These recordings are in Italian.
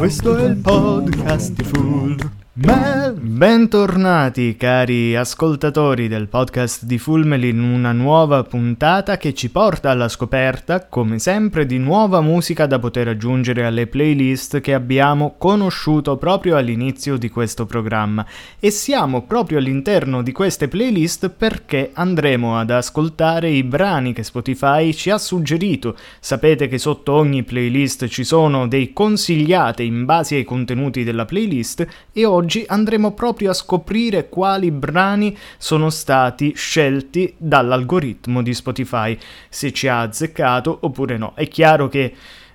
Questo è il podcast di Full Mel. Bentornati cari ascoltatori del podcast di Fulmel in una nuova puntata che ci porta alla scoperta, come sempre, di nuova musica da poter aggiungere alle playlist che abbiamo conosciuto proprio all'inizio di questo programma. E siamo proprio all'interno di queste playlist perché andremo ad ascoltare i brani che Spotify ci ha suggerito. Sapete che sotto ogni playlist ci sono dei consigliate in base ai contenuti della playlist e oggi oggi andremo proprio a scoprire quali brani sono stati scelti dall'algoritmo di Spotify, se ci ha azzeccato oppure no. È chiaro che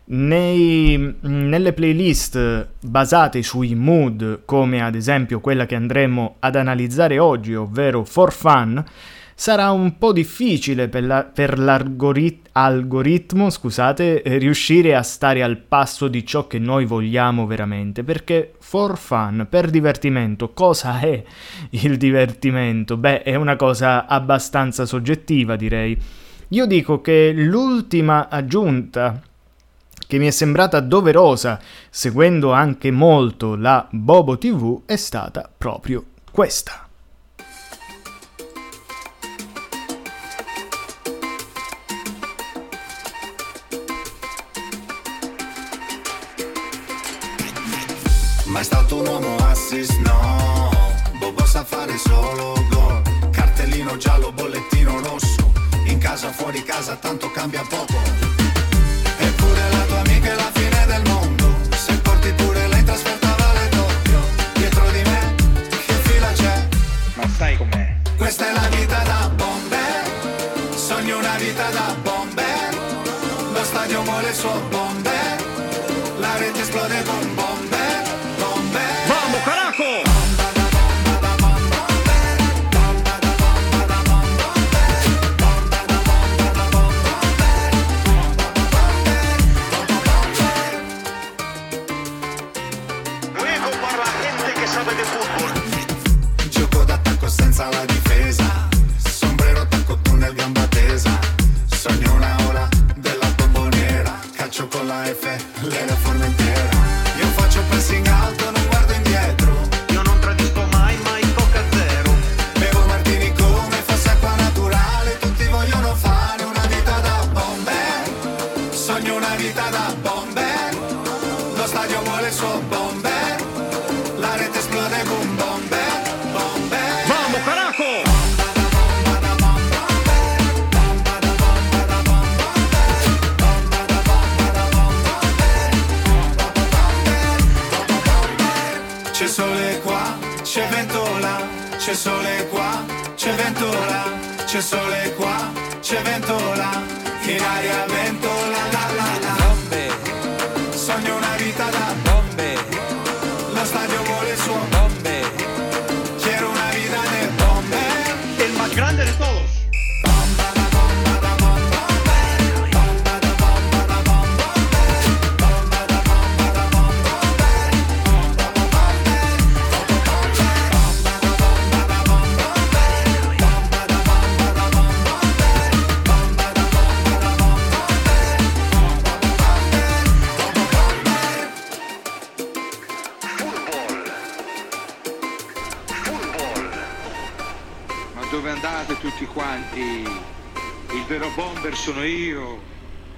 nei, nelle playlist basate sui mood, come ad esempio quella che andremo ad analizzare oggi, ovvero For Fun, sarà un po' difficile per, la, per l'algoritmo, scusate, riuscire a stare al passo di ciò che noi vogliamo veramente, perché for fun, per divertimento, cosa è il divertimento? Beh, è una cosa abbastanza soggettiva, direi. Io dico che l'ultima aggiunta che mi è sembrata doverosa, seguendo anche molto la Bobo TV, è stata proprio questa. Assist, no. Bobo sa fare solo gol Cartellino giallo, bollettino rosso. In casa, fuori casa, tanto cambia poco. Eppure la tua amica è la fine del mondo. Se porti pure lei trasferta vale doppio. Dietro di me, che fila c'è? Ma sai com'è? Questa è la vita da bomber Sogno una vita da bomber Lo stadio vuole il suo bomber La rete esplode con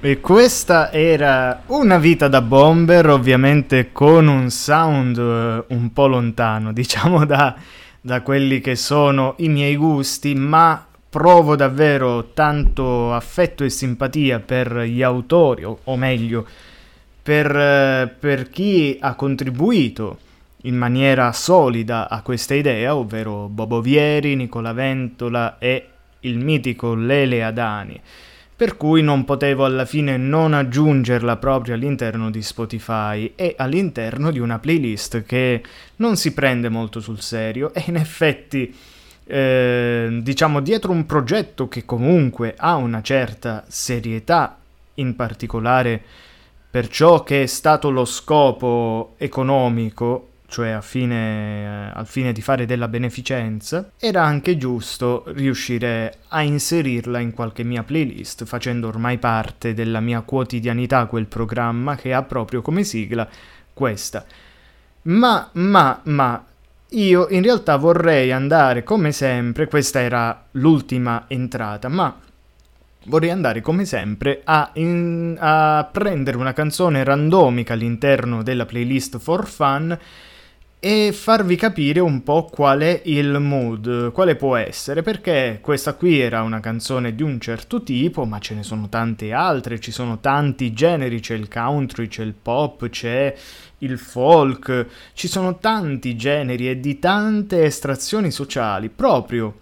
E questa era una vita da bomber, ovviamente con un sound eh, un po' lontano, diciamo da, da quelli che sono i miei gusti, ma provo davvero tanto affetto e simpatia per gli autori, o, o meglio, per, eh, per chi ha contribuito in maniera solida a questa idea, ovvero Bobo Vieri, Nicola Ventola e il mitico Lele Adani per cui non potevo alla fine non aggiungerla proprio all'interno di Spotify e all'interno di una playlist che non si prende molto sul serio. E in effetti eh, diciamo dietro un progetto che comunque ha una certa serietà in particolare per ciò che è stato lo scopo economico cioè a fine, al fine di fare della beneficenza, era anche giusto riuscire a inserirla in qualche mia playlist, facendo ormai parte della mia quotidianità quel programma che ha proprio come sigla questa. Ma, ma, ma, io in realtà vorrei andare come sempre, questa era l'ultima entrata, ma vorrei andare come sempre a, in, a prendere una canzone randomica all'interno della playlist for fun e farvi capire un po' qual è il mood, quale può essere, perché questa qui era una canzone di un certo tipo, ma ce ne sono tante altre, ci sono tanti generi, c'è il country, c'è il pop, c'è il folk, ci sono tanti generi e di tante estrazioni sociali, proprio,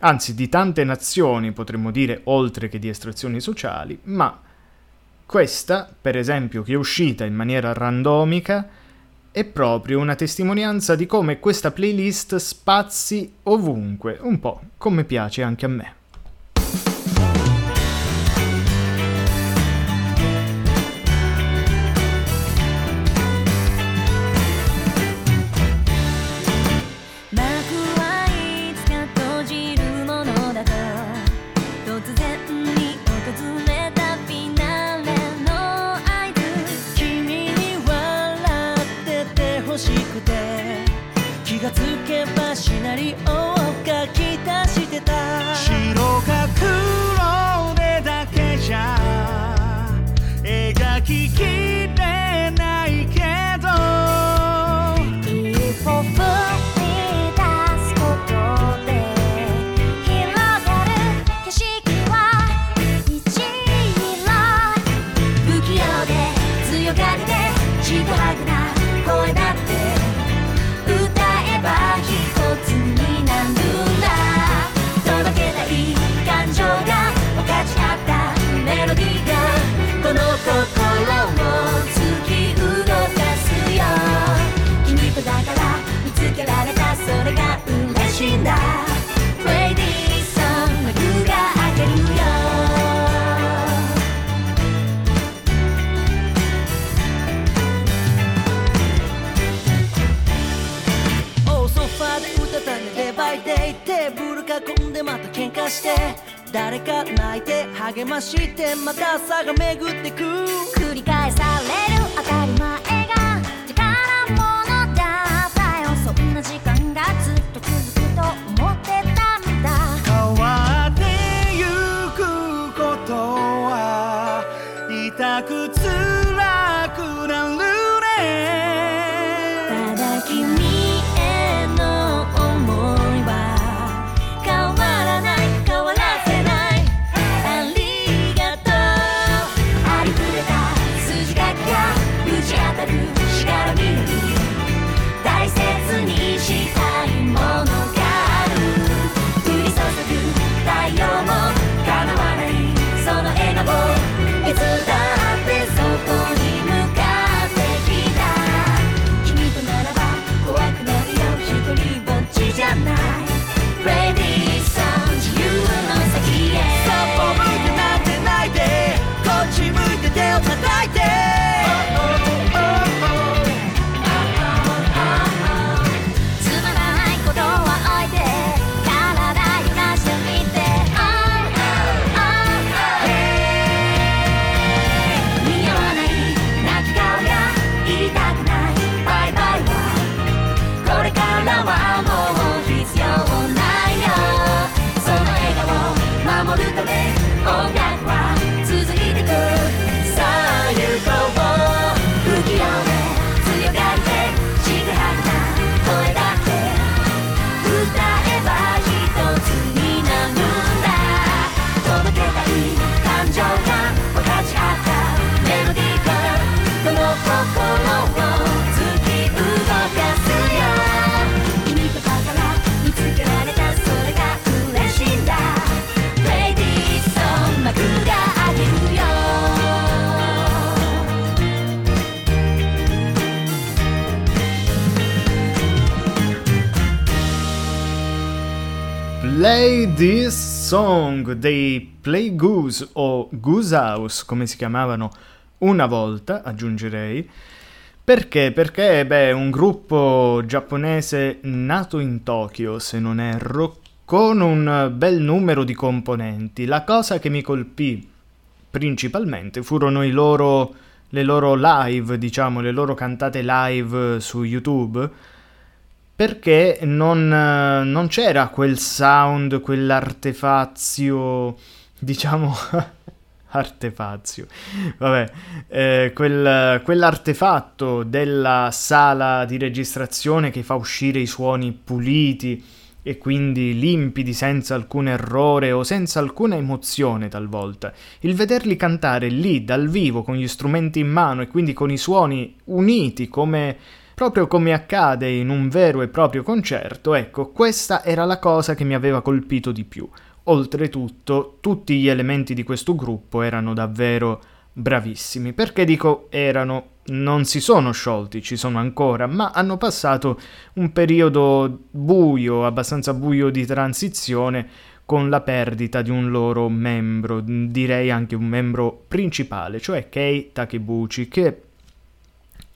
anzi di tante nazioni potremmo dire, oltre che di estrazioni sociali, ma questa, per esempio, che è uscita in maniera randomica, è proprio una testimonianza di come questa playlist spazi ovunque, un po' come piace anche a me. 喧して誰か泣いて励ましてまた朝が巡ってく。繰り返 Song dei Play Goose o Goose House, come si chiamavano una volta, aggiungerei. Perché? Perché beh, un gruppo giapponese nato in Tokyo, se non erro, con un bel numero di componenti. La cosa che mi colpì principalmente furono loro le loro live, diciamo, le loro cantate live su YouTube, perché non, non c'era quel sound, quell'artefazio, diciamo, artefazio, vabbè, eh, quel, quell'artefatto della sala di registrazione che fa uscire i suoni puliti e quindi limpidi senza alcun errore o senza alcuna emozione talvolta. Il vederli cantare lì dal vivo con gli strumenti in mano e quindi con i suoni uniti come proprio come accade in un vero e proprio concerto, ecco, questa era la cosa che mi aveva colpito di più. Oltretutto, tutti gli elementi di questo gruppo erano davvero bravissimi. Perché dico erano? Non si sono sciolti, ci sono ancora, ma hanno passato un periodo buio, abbastanza buio di transizione con la perdita di un loro membro, direi anche un membro principale, cioè Kei Takebuchi, che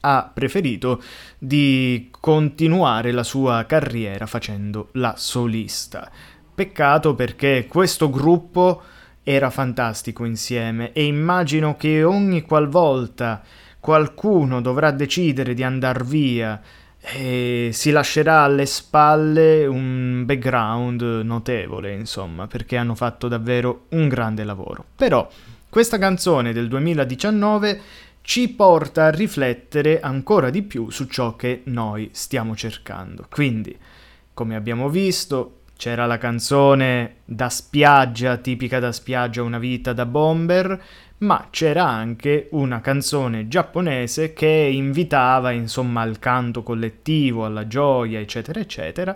ha preferito di continuare la sua carriera facendo la solista. Peccato perché questo gruppo era fantastico insieme e immagino che ogni qualvolta qualcuno dovrà decidere di andar via e si lascerà alle spalle un background notevole, insomma, perché hanno fatto davvero un grande lavoro. Però questa canzone del 2019 ci porta a riflettere ancora di più su ciò che noi stiamo cercando. Quindi, come abbiamo visto, c'era la canzone da spiaggia, tipica da spiaggia, una vita da bomber, ma c'era anche una canzone giapponese che invitava insomma al canto collettivo, alla gioia, eccetera, eccetera,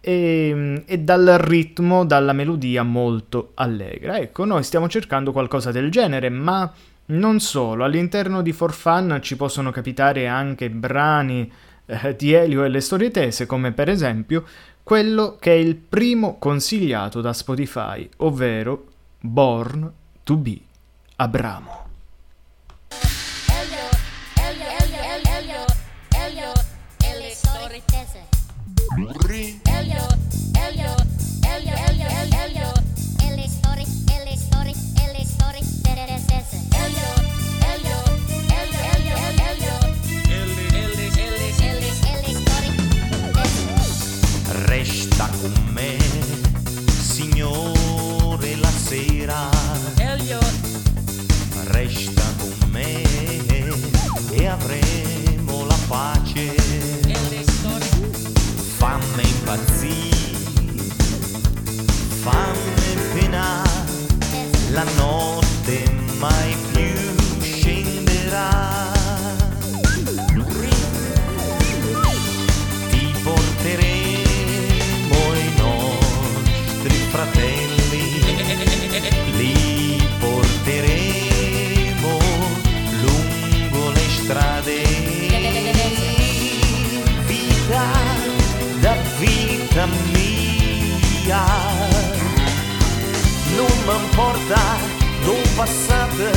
e, e, dal ritmo, dalla melodia molto allegra. Ecco, noi stiamo cercando qualcosa del genere, ma non solo, all'interno di For Fun ci possono capitare anche brani eh, di Elio e le storie tese, come per esempio quello che è il primo consigliato da Spotify, ovvero Born to be Abramo. me importa do passado,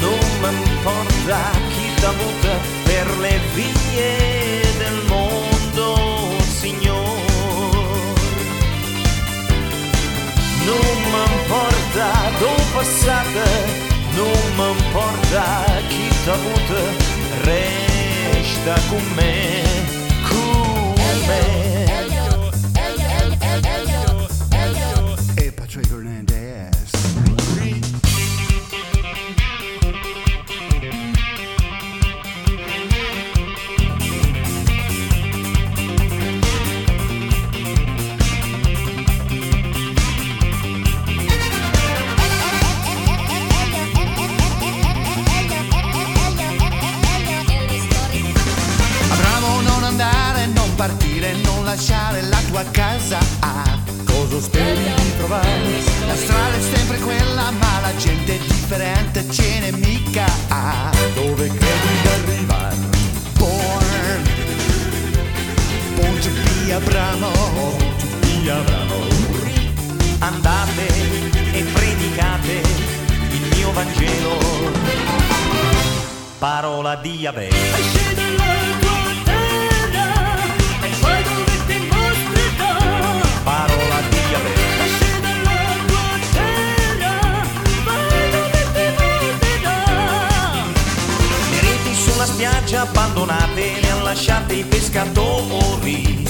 não me importa chi t'ha avuto per le vie del mondo, senhor. Não me importa do passado, Não me importa chi t'ha avuto, resta com me, com me. lasciare la tua casa. Ah, cosa speri di trovare? La strada è sempre quella ma la gente è differente ce n'è mica. Ah, Dove credi di arrivare? Born. Born to be Abramo. To be Abramo. Andate e predicate il mio Vangelo. Parola di Yahweh. spiagge abbandonate le han lasciate i pescatori.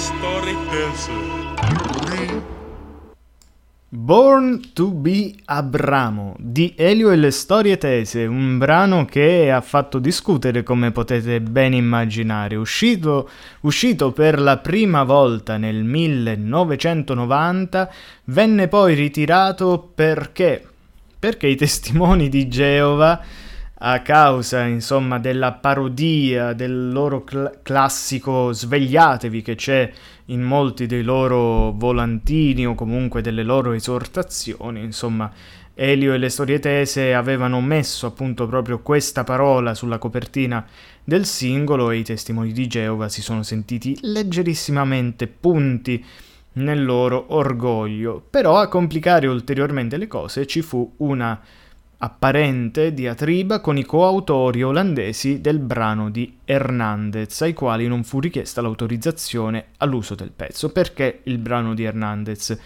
Storie tese. Born to be Abramo di Elio e le storie tese, un brano che ha fatto discutere come potete ben immaginare, uscito, uscito per la prima volta nel 1990, venne poi ritirato perché? Perché i testimoni di Geova a causa insomma della parodia del loro cl- classico svegliatevi che c'è in molti dei loro volantini o comunque delle loro esortazioni insomma Elio e le storie tese avevano messo appunto proprio questa parola sulla copertina del singolo e i testimoni di Geova si sono sentiti leggerissimamente punti nel loro orgoglio. Però a complicare ulteriormente le cose ci fu una apparente diatriba con i coautori olandesi del brano di Hernandez, ai quali non fu richiesta l'autorizzazione all'uso del pezzo. Perché il brano di Hernandez?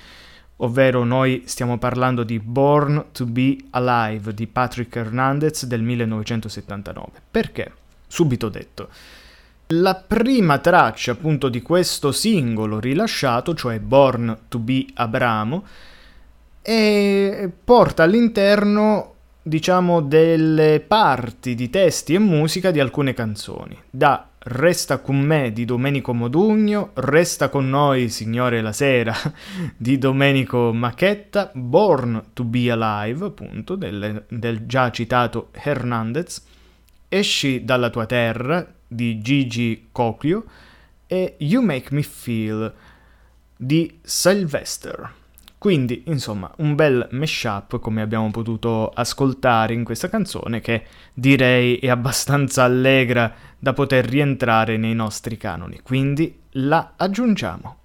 Ovvero noi stiamo parlando di Born to be Alive di Patrick Hernandez del 1979. Perché? Subito detto. La prima traccia appunto di questo singolo rilasciato, cioè Born to be Abramo, e porta all'interno diciamo delle parti di testi e musica di alcune canzoni da Resta con me di Domenico Modugno, Resta con noi Signore la sera di Domenico Macchetta, Born to be Alive appunto del, del già citato Hernandez, Esci dalla tua terra di Gigi Coclio e You Make Me Feel di Sylvester. Quindi, insomma, un bel mashup come abbiamo potuto ascoltare in questa canzone che direi è abbastanza allegra da poter rientrare nei nostri canoni. Quindi la aggiungiamo.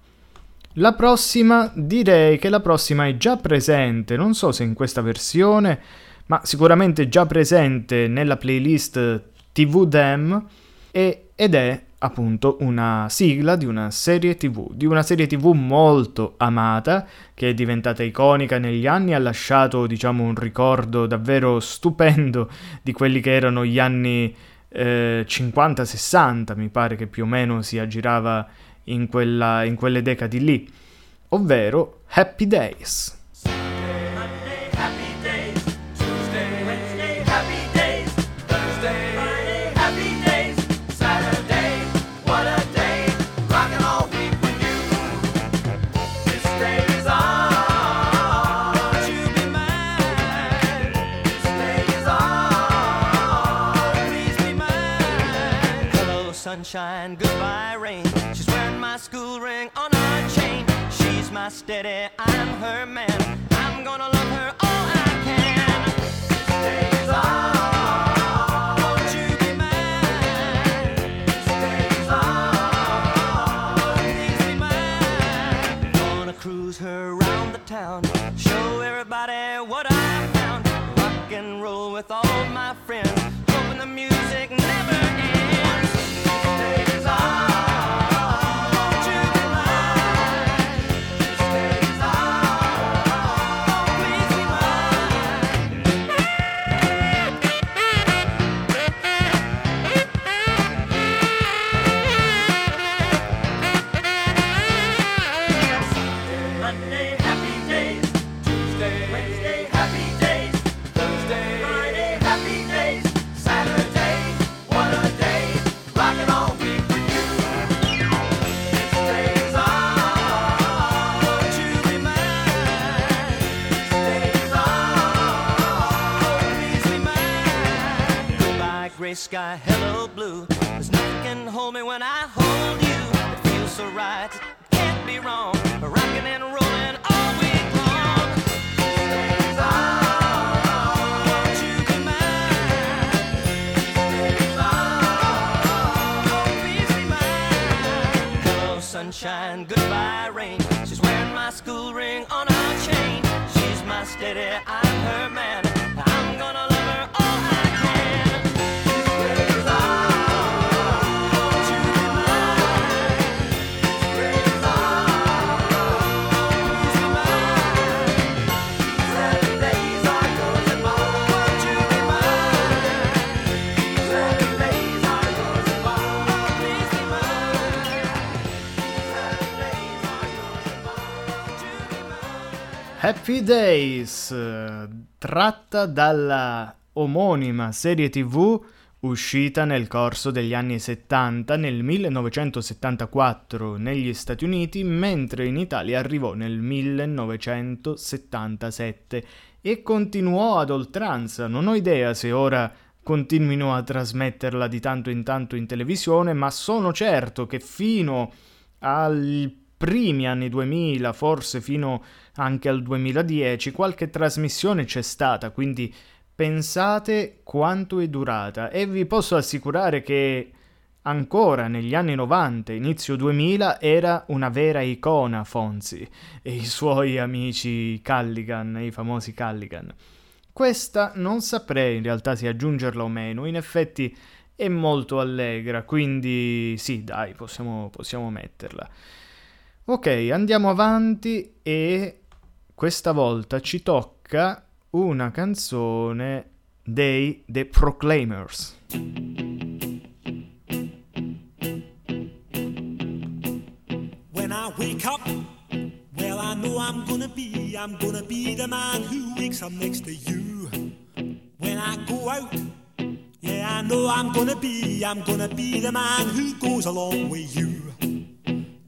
La prossima, direi che la prossima è già presente, non so se in questa versione, ma sicuramente già presente nella playlist TV Dem e, ed è appunto una sigla di una serie tv, di una serie tv molto amata, che è diventata iconica negli anni, ha lasciato diciamo un ricordo davvero stupendo di quelli che erano gli anni eh, 50-60, mi pare che più o meno si aggirava in, quella, in quelle decadi lì, ovvero Happy Days. Happy sunshine, goodbye, rain. She's wearing my school ring on her chain. She's my steady, I'm her man. I'm gonna love her all I can. This day is won't you be mine? This day is please be mine. Gonna cruise around the town, show everybody what I found. Rock and roll with all my friends, sky, hello, blue. There's nothing can hold me when I hold you. It feels so right, it can't be wrong. Rocking and Happy Days, tratta dalla omonima serie tv uscita nel corso degli anni 70 nel 1974 negli Stati Uniti, mentre in Italia arrivò nel 1977 e continuò ad oltranza. Non ho idea se ora continuino a trasmetterla di tanto in tanto in televisione, ma sono certo che fino ai primi anni 2000, forse fino anche al 2010, qualche trasmissione c'è stata, quindi pensate quanto è durata e vi posso assicurare che ancora negli anni 90, inizio 2000, era una vera icona Fonzi e i suoi amici Calligan, i famosi Calligan. Questa non saprei in realtà se aggiungerla o meno, in effetti è molto allegra, quindi sì, dai, possiamo, possiamo metterla. Ok, andiamo avanti e questa volta ci tocca una canzone dei The Proclaimers. When I wake up, well, I know I'm gonna be, I'm gonna be the man who wakes up next to you. When I go out, yeah, I know I'm gonna be, I'm gonna be the man who goes along with you.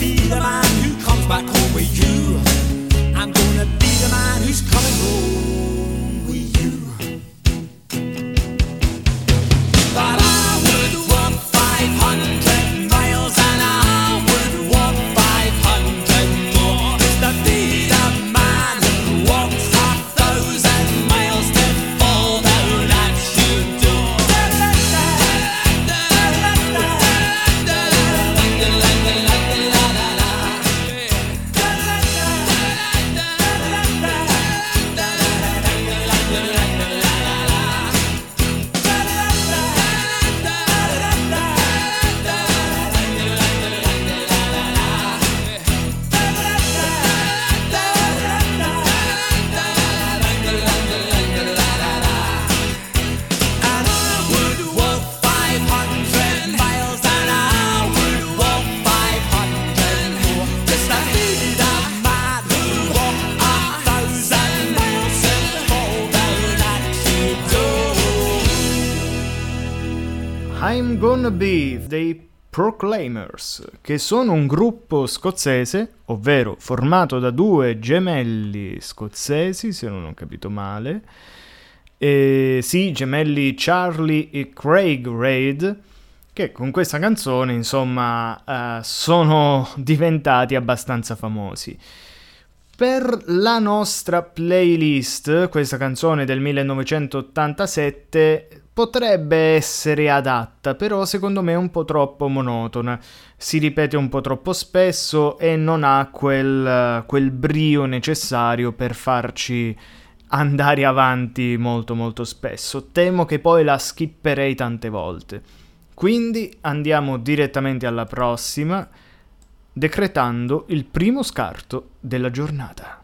be the man who comes back Proclaimers, che sono un gruppo scozzese, ovvero formato da due gemelli scozzesi, se non ho capito male. E sì, gemelli Charlie e Craig Raid, che con questa canzone, insomma, eh, sono diventati abbastanza famosi. Per la nostra playlist, questa canzone del 1987 potrebbe essere adatta, però secondo me è un po' troppo monotona. Si ripete un po' troppo spesso e non ha quel, quel brio necessario per farci andare avanti molto molto spesso. Temo che poi la skipperei tante volte. Quindi andiamo direttamente alla prossima, decretando il primo scarto della giornata.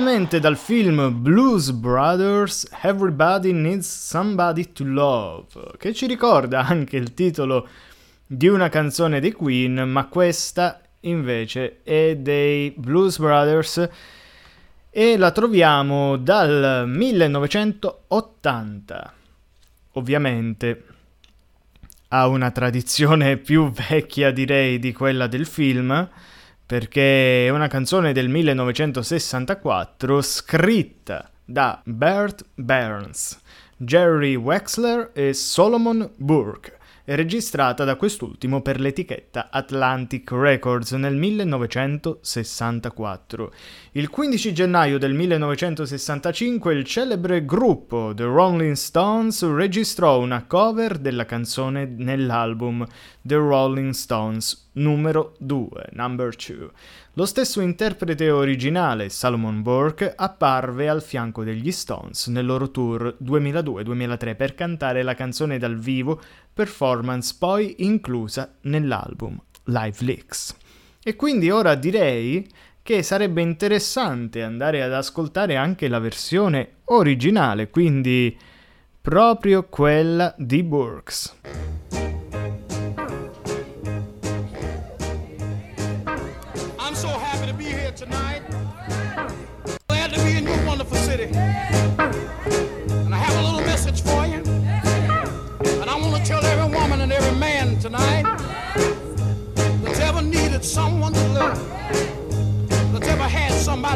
Direttamente dal film Blues Brothers, Everybody Needs Somebody to Love, che ci ricorda anche il titolo di una canzone dei Queen, ma questa invece è dei Blues Brothers e la troviamo dal 1980. Ovviamente ha una tradizione più vecchia direi di quella del film, perché è una canzone del 1964 scritta da Bert Burns, Jerry Wexler e Solomon Burke, e registrata da quest'ultimo per l'etichetta Atlantic Records nel 1964. Il 15 gennaio del 1965 il celebre gruppo The Rolling Stones registrò una cover della canzone nell'album The Rolling Stones numero 2, number 2. Lo stesso interprete originale, Salomon Burke, apparve al fianco degli Stones nel loro tour 2002-2003 per cantare la canzone dal vivo, performance poi inclusa nell'album Live Leaks. E quindi ora direi che sarebbe interessante andare ad ascoltare anche la versione originale, quindi proprio quella di Burks.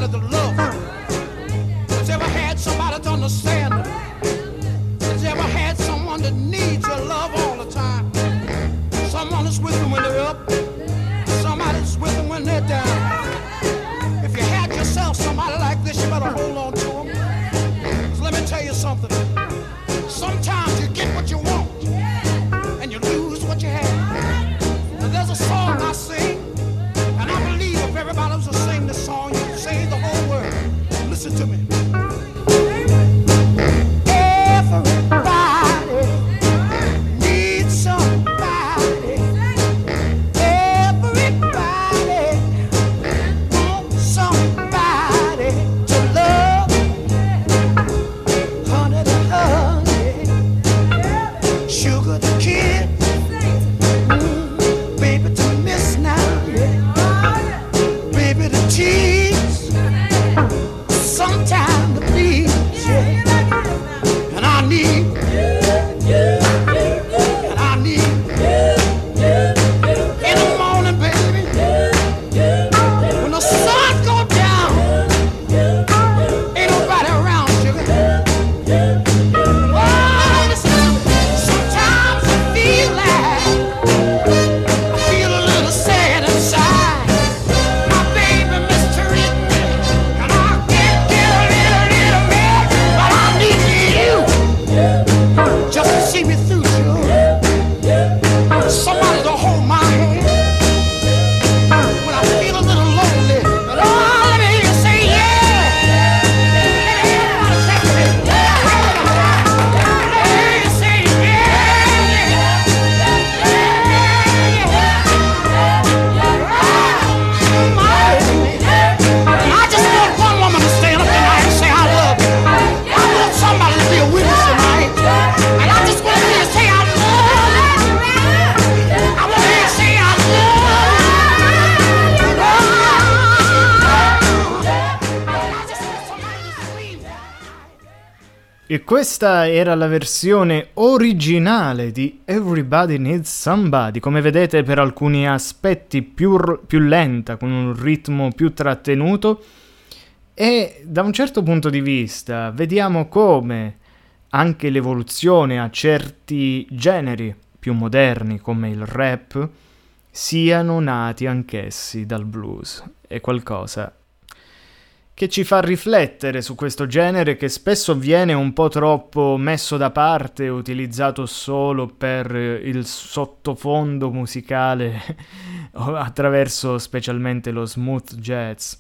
Had somebody to love, questa era la versione originale di Everybody Needs Somebody, come vedete per alcuni aspetti più, più lenta, con un ritmo più trattenuto, e da un certo punto di vista vediamo come anche l'evoluzione a certi generi più moderni come il rap siano nati anch'essi dal blues. È qualcosa che ci fa riflettere su questo genere che spesso viene un po' troppo messo da parte, utilizzato solo per eh, il sottofondo musicale attraverso specialmente lo smooth jazz.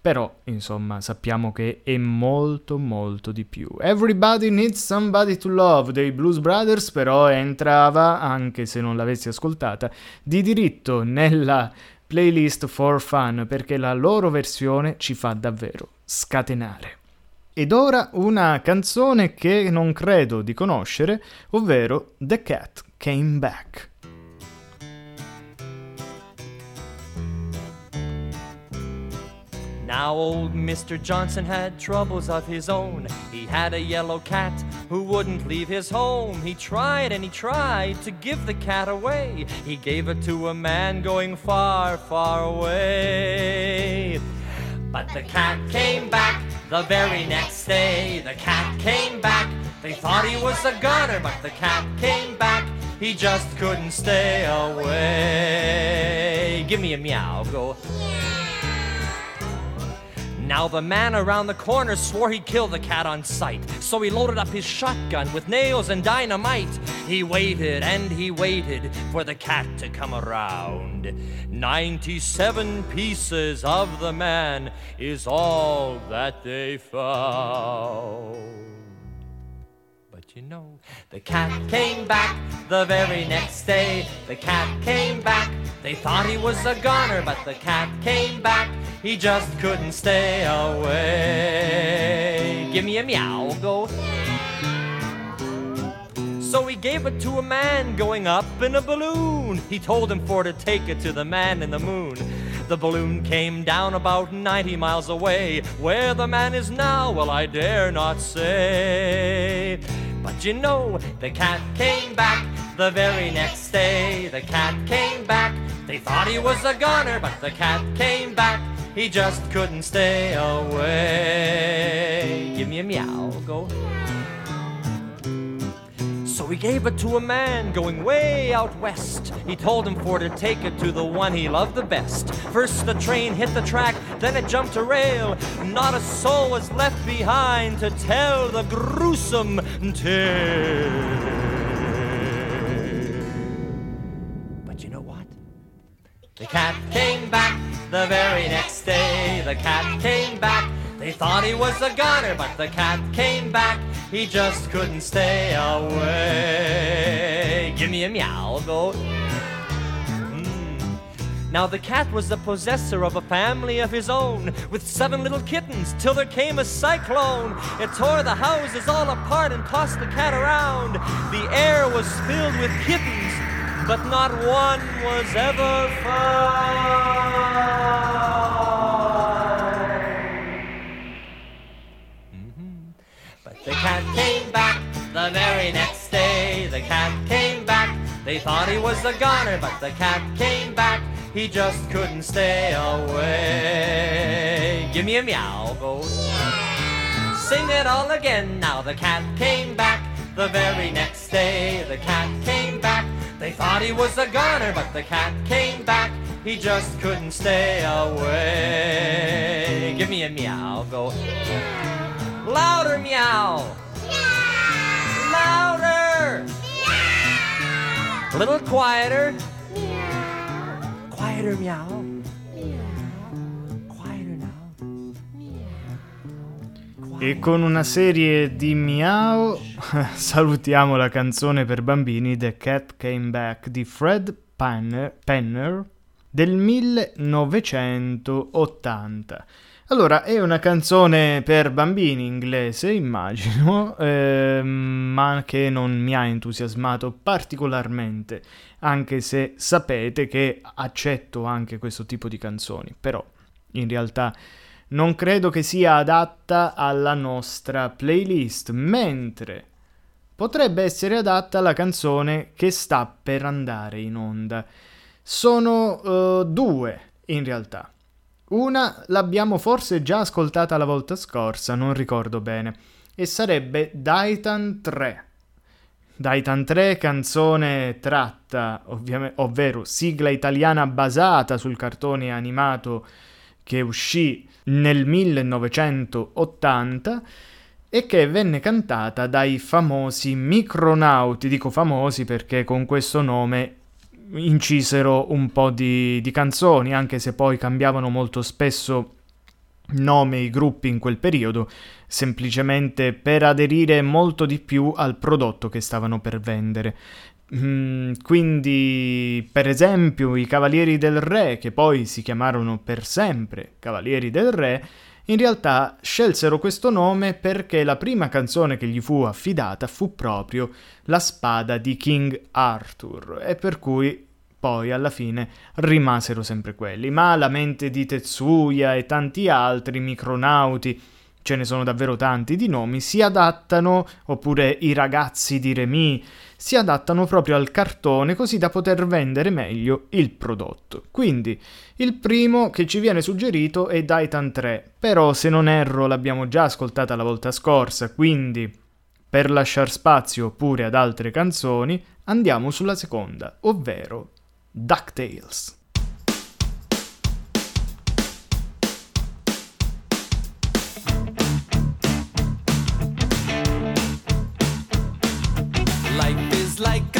Però, insomma, sappiamo che è molto molto di più. Everybody Needs Somebody to Love dei Blues Brothers però entrava, anche se non l'avessi ascoltata, di diritto nella playlist for fun perché la loro versione ci fa davvero scatenare. Ed ora una canzone che non credo di conoscere, ovvero The Cat Came Back. Now old Mr. Johnson had troubles of his own. He had a yellow cat who wouldn't leave his home. He tried and he tried to give the cat away. He gave it to a man going far, far away. But the cat came back the very next day. The cat came back. They thought he was a gunner, but the cat came back. he just couldn't stay away. Give me a meow, go. Now the man around the corner swore he'd kill the cat on sight. So he loaded up his shotgun with nails and dynamite. He waited and he waited for the cat to come around. 97 pieces of the man is all that they found. You know, the cat mm. came back the very next day. The cat came back. They thought he was a goner, but the cat came back. He just couldn't stay away. Give me a meow, go. So he gave it to a man going up in a balloon. He told him for to take it to the man in the moon. The balloon came down about 90 miles away. Where the man is now, well, I dare not say. But you know, the cat came back the very next day. The cat came back. They thought he was a goner, but the cat came back. He just couldn't stay away. Give me a meow, go. So he gave it to a man going way out west. He told him for to take it to the one he loved the best. First the train hit the track, then it jumped a rail. Not a soul was left behind to tell the gruesome tale. But you know what? The cat came back the very next day. The cat came back. They thought he was a goner, but the cat came back. He just couldn't stay away. Give me a meow, go. Mm. Now the cat was the possessor of a family of his own, with seven little kittens, till there came a cyclone. It tore the houses all apart and tossed the cat around. The air was filled with kittens, but not one was ever found. The cat came back the very next day. The cat came back. They thought he was a goner, but the cat came back. He just couldn't stay away. Give me a meow, go. Sing it all again now. The cat came back the very next day. The cat came back. They thought he was a goner, but the cat came back. He just couldn't stay away. Give me a meow, go. Louder meow. Louder. A little quieter. Quieter meow. Quieter now. E con una serie di miau salutiamo la canzone per bambini The Cat Came Back di Fred Penner, Penner del 1980. Allora, è una canzone per bambini inglese, immagino, ehm, ma che non mi ha entusiasmato particolarmente, anche se sapete che accetto anche questo tipo di canzoni, però in realtà non credo che sia adatta alla nostra playlist, mentre potrebbe essere adatta alla canzone che sta per andare in onda. Sono eh, due, in realtà. Una l'abbiamo forse già ascoltata la volta scorsa, non ricordo bene, e sarebbe Daitan 3. Daitan 3, canzone tratta, ovviame- ovvero sigla italiana basata sul cartone animato che uscì nel 1980 e che venne cantata dai famosi micronauti, dico famosi perché con questo nome incisero un po' di, di canzoni, anche se poi cambiavano molto spesso nome i gruppi in quel periodo, semplicemente per aderire molto di più al prodotto che stavano per vendere. Mm, quindi, per esempio, i Cavalieri del Re, che poi si chiamarono per sempre Cavalieri del Re, in realtà scelsero questo nome perché la prima canzone che gli fu affidata fu proprio La spada di King Arthur, e per cui poi alla fine rimasero sempre quelli. Ma la mente di Tetsuya e tanti altri micronauti, ce ne sono davvero tanti di nomi, si adattano, oppure i ragazzi di Remy, si adattano proprio al cartone così da poter vendere meglio il prodotto. Quindi il primo che ci viene suggerito è Daitan 3, però se non erro l'abbiamo già ascoltata la volta scorsa, quindi Per lasciar spazio pure ad altre canzoni, andiamo sulla seconda, ovvero DuckTales. Like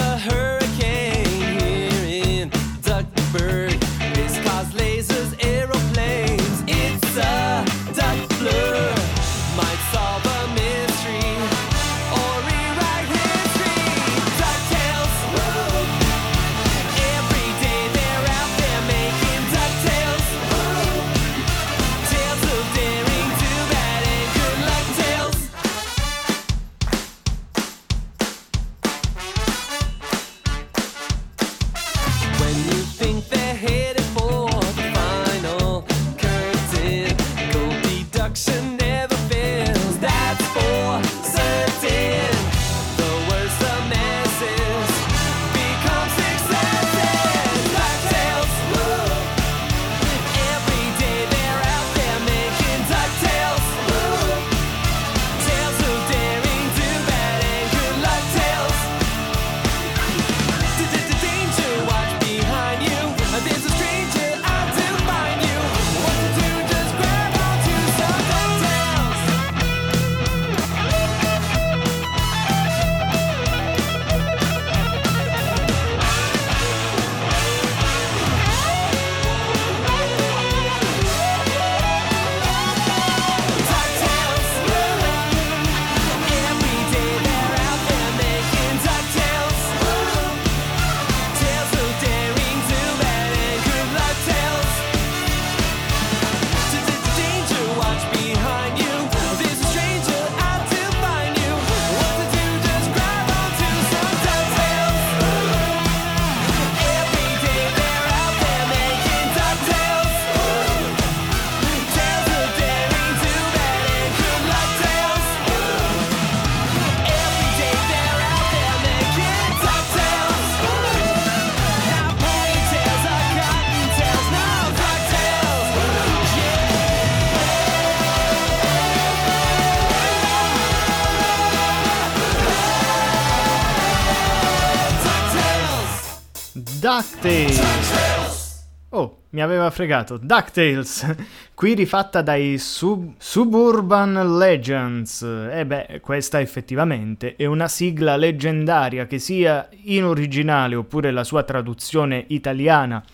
DuckTales! Oh, mi aveva fregato. DuckTales! Qui rifatta dai Sub- Suburban Legends. E beh, questa effettivamente è una sigla leggendaria che sia in originale oppure la sua traduzione italiana,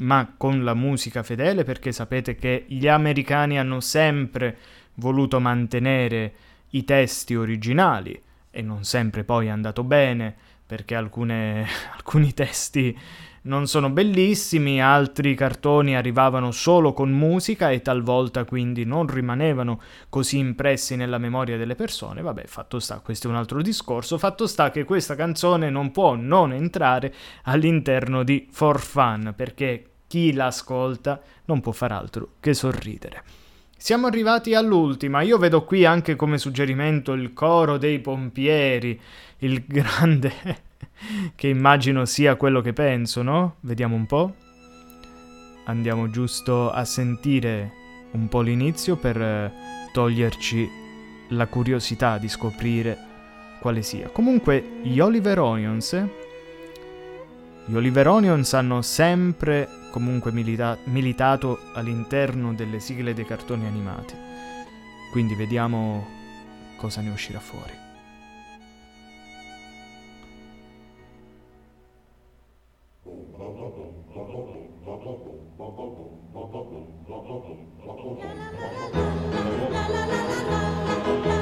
ma con la musica fedele, perché sapete che gli americani hanno sempre voluto mantenere i testi originali e non sempre poi è andato bene perché alcune- alcuni testi non sono bellissimi, altri cartoni arrivavano solo con musica e talvolta quindi non rimanevano così impressi nella memoria delle persone. Vabbè, fatto sta, questo è un altro discorso. Fatto sta che questa canzone non può non entrare all'interno di For Fun perché chi l'ascolta non può far altro che sorridere. Siamo arrivati all'ultima. Io vedo qui anche come suggerimento il coro dei pompieri, il grande che immagino sia quello che penso, no? Vediamo un po'. Andiamo giusto a sentire un po' l'inizio per eh, toglierci la curiosità di scoprire quale sia. Comunque, gli Oliver Onions, eh, gli Oliver Onions hanno sempre comunque milita- militato all'interno delle sigle dei cartoni animati. Quindi vediamo cosa ne uscirà fuori. La la la la la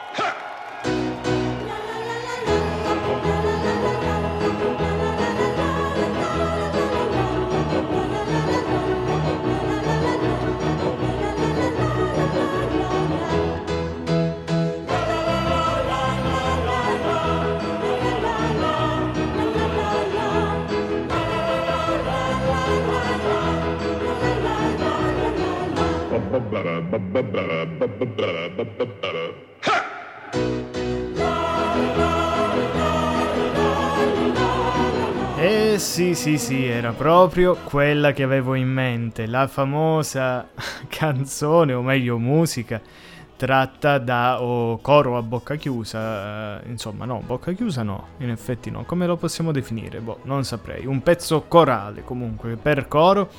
Eh sì, sì, sì, era proprio quella che avevo in mente, la famosa canzone, o meglio musica, tratta da o coro a bocca chiusa, eh, insomma no, bocca chiusa no, in effetti no, come lo possiamo definire? Boh, non saprei, un pezzo corale comunque, per coro,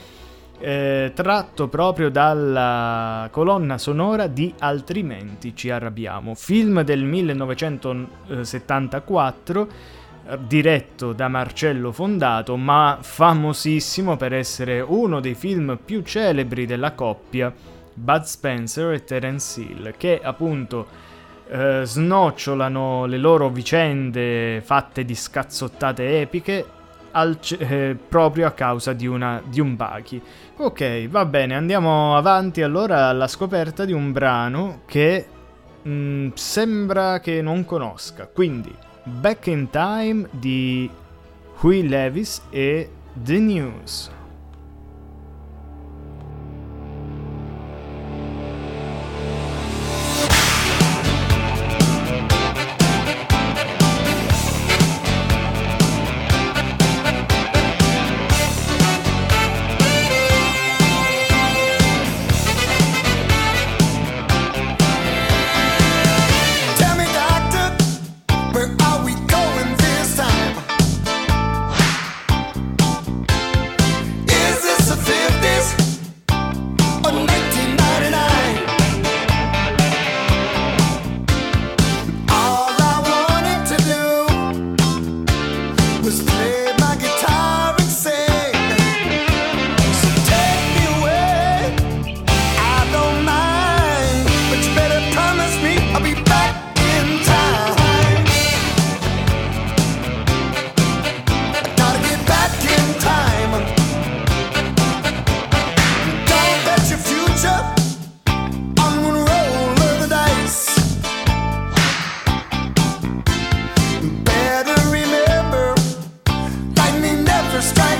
eh, tratto proprio dalla colonna sonora di Altrimenti ci arrabbiamo, film del 1974 eh, diretto da Marcello Fondato, ma famosissimo per essere uno dei film più celebri della coppia Bud Spencer e Terence Hill, che appunto eh, snocciolano le loro vicende fatte di scazzottate epiche al eh, proprio a causa di, una, di un bachi. Ok, va bene, andiamo avanti allora alla scoperta di un brano che mm, sembra che non conosca. Quindi, Back in Time di Huey Levis e The News.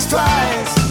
Twice.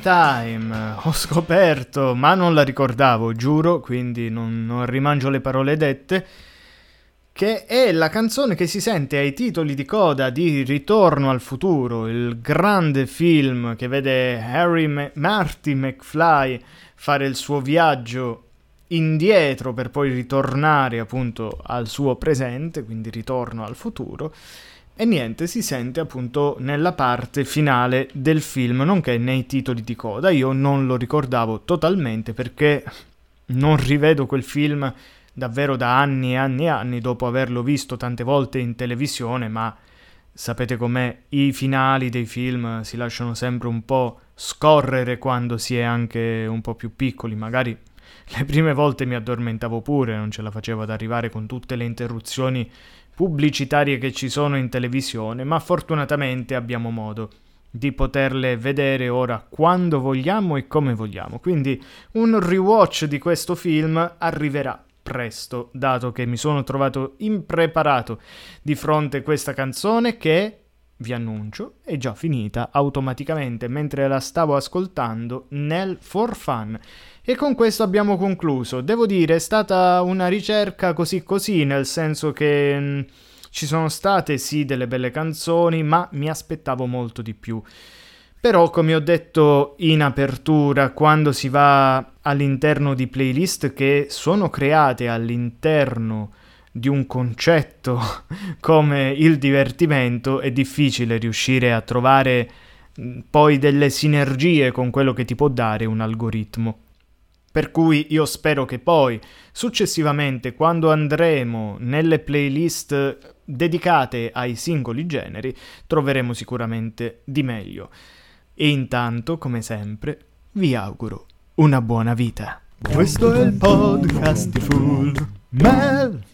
Time, ho scoperto, ma non la ricordavo, giuro, quindi non, non rimangio le parole dette, che è la canzone che si sente ai titoli di coda di Ritorno al futuro, il grande film che vede Harry Ma- Marty McFly fare il suo viaggio indietro per poi ritornare appunto al suo presente, quindi ritorno al futuro. E niente, si sente appunto nella parte finale del film, nonché nei titoli di coda. Io non lo ricordavo totalmente perché non rivedo quel film davvero da anni e anni e anni dopo averlo visto tante volte in televisione, ma sapete com'è, i finali dei film si lasciano sempre un po' scorrere quando si è anche un po' più piccoli, magari le prime volte mi addormentavo pure, non ce la facevo ad arrivare con tutte le interruzioni pubblicitarie che ci sono in televisione, ma fortunatamente abbiamo modo di poterle vedere ora quando vogliamo e come vogliamo. Quindi un rewatch di questo film arriverà presto, dato che mi sono trovato impreparato di fronte a questa canzone che vi annuncio è già finita automaticamente mentre la stavo ascoltando nel For Fun. E con questo abbiamo concluso. Devo dire, è stata una ricerca così così, nel senso che mh, ci sono state sì delle belle canzoni, ma mi aspettavo molto di più. Però, come ho detto in apertura, quando si va all'interno di playlist che sono create all'interno di un concetto come il divertimento, è difficile riuscire a trovare mh, poi delle sinergie con quello che ti può dare un algoritmo. Per cui io spero che poi, successivamente, quando andremo nelle playlist dedicate ai singoli generi, troveremo sicuramente di meglio. E intanto, come sempre, vi auguro una buona vita. Questo è il podcast di Full Mel